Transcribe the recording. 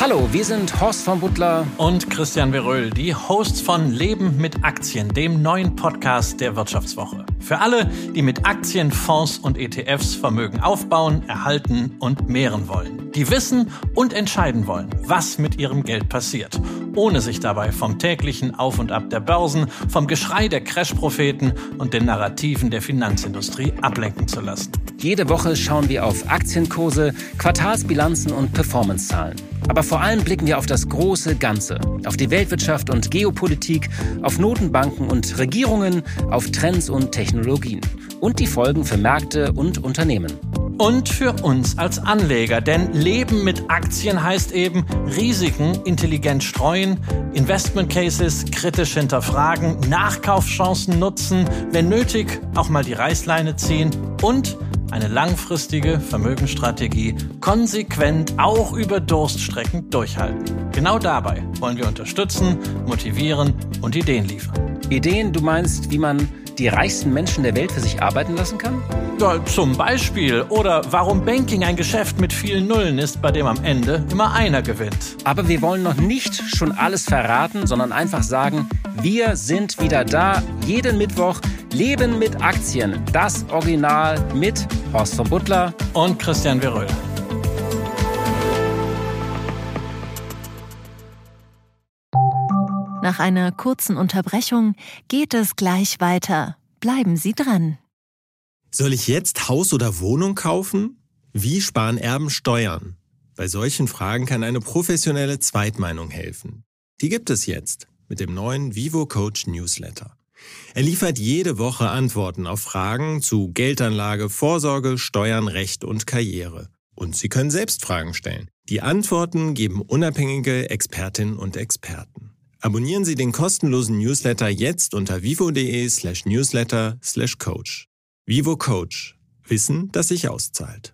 Hallo, wir sind Horst von Butler und Christian Veröhl, die Hosts von Leben mit Aktien, dem neuen Podcast der Wirtschaftswoche. Für alle, die mit Aktien, Fonds und ETFs Vermögen aufbauen, erhalten und mehren wollen. Die wissen und entscheiden wollen, was mit ihrem Geld passiert, ohne sich dabei vom täglichen Auf und Ab der Börsen, vom Geschrei der Crash-Propheten und den Narrativen der Finanzindustrie ablenken zu lassen. Jede Woche schauen wir auf Aktienkurse, Quartalsbilanzen und Performancezahlen. Aber vor allem blicken wir auf das große Ganze, auf die Weltwirtschaft und Geopolitik, auf Notenbanken und Regierungen, auf Trends und Technologien und die Folgen für Märkte und Unternehmen. Und für uns als Anleger, denn Leben mit Aktien heißt eben Risiken intelligent streuen, Investment Cases kritisch hinterfragen, Nachkaufschancen nutzen, wenn nötig auch mal die Reißleine ziehen und eine langfristige Vermögensstrategie konsequent auch über Durststrecken durchhalten. Genau dabei wollen wir unterstützen, motivieren und Ideen liefern. Ideen, du meinst, wie man die reichsten Menschen der Welt für sich arbeiten lassen kann? Ja, zum Beispiel. Oder warum Banking ein Geschäft mit vielen Nullen ist, bei dem am Ende immer einer gewinnt. Aber wir wollen noch nicht schon alles verraten, sondern einfach sagen, wir sind wieder da, jeden Mittwoch. Leben mit Aktien, das Original mit Horst von Butler und Christian Veröhl. Nach einer kurzen Unterbrechung geht es gleich weiter. Bleiben Sie dran. Soll ich jetzt Haus oder Wohnung kaufen? Wie sparen Erben Steuern? Bei solchen Fragen kann eine professionelle Zweitmeinung helfen. Die gibt es jetzt mit dem neuen Vivo Coach Newsletter. Er liefert jede Woche Antworten auf Fragen zu Geldanlage, Vorsorge, Steuern, Recht und Karriere. Und Sie können selbst Fragen stellen. Die Antworten geben unabhängige Expertinnen und Experten. Abonnieren Sie den kostenlosen Newsletter jetzt unter vivo.de slash newsletter slash coach. Vivo Coach. Wissen, das sich auszahlt.